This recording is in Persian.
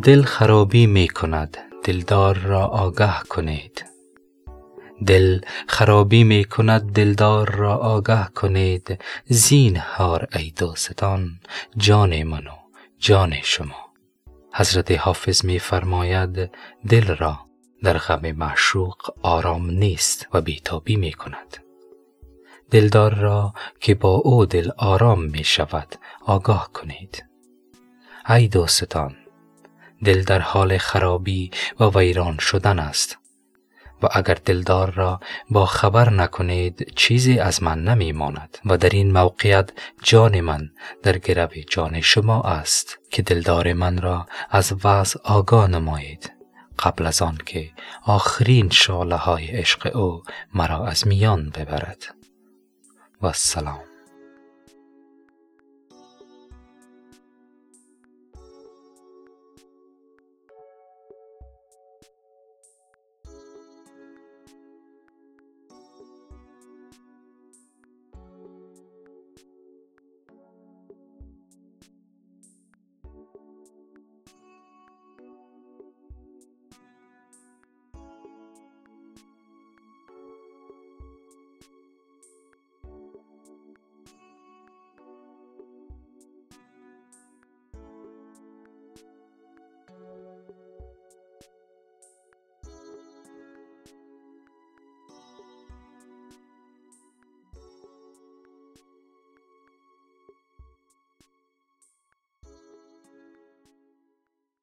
دل خرابی می کند دلدار را آگه کنید. دل خرابی می کند دلدار را آگه کنید. زینهار ای دوستان جان من و جان شما. حضرت حافظ می فرماید دل را در غم معشوق آرام نیست و بیتابی می کند دلدار را که با او دل آرام می شود آگاه کنید. ای دوستان دل در حال خرابی و ویران شدن است. و اگر دلدار را با خبر نکنید چیزی از من نمی ماند و در این موقعیت جان من در گرو جان شما است که دلدار من را از وضع آگاه نمایید. قبل از آن که آخرین شعله های عشق او مرا از میان ببرد. و السلام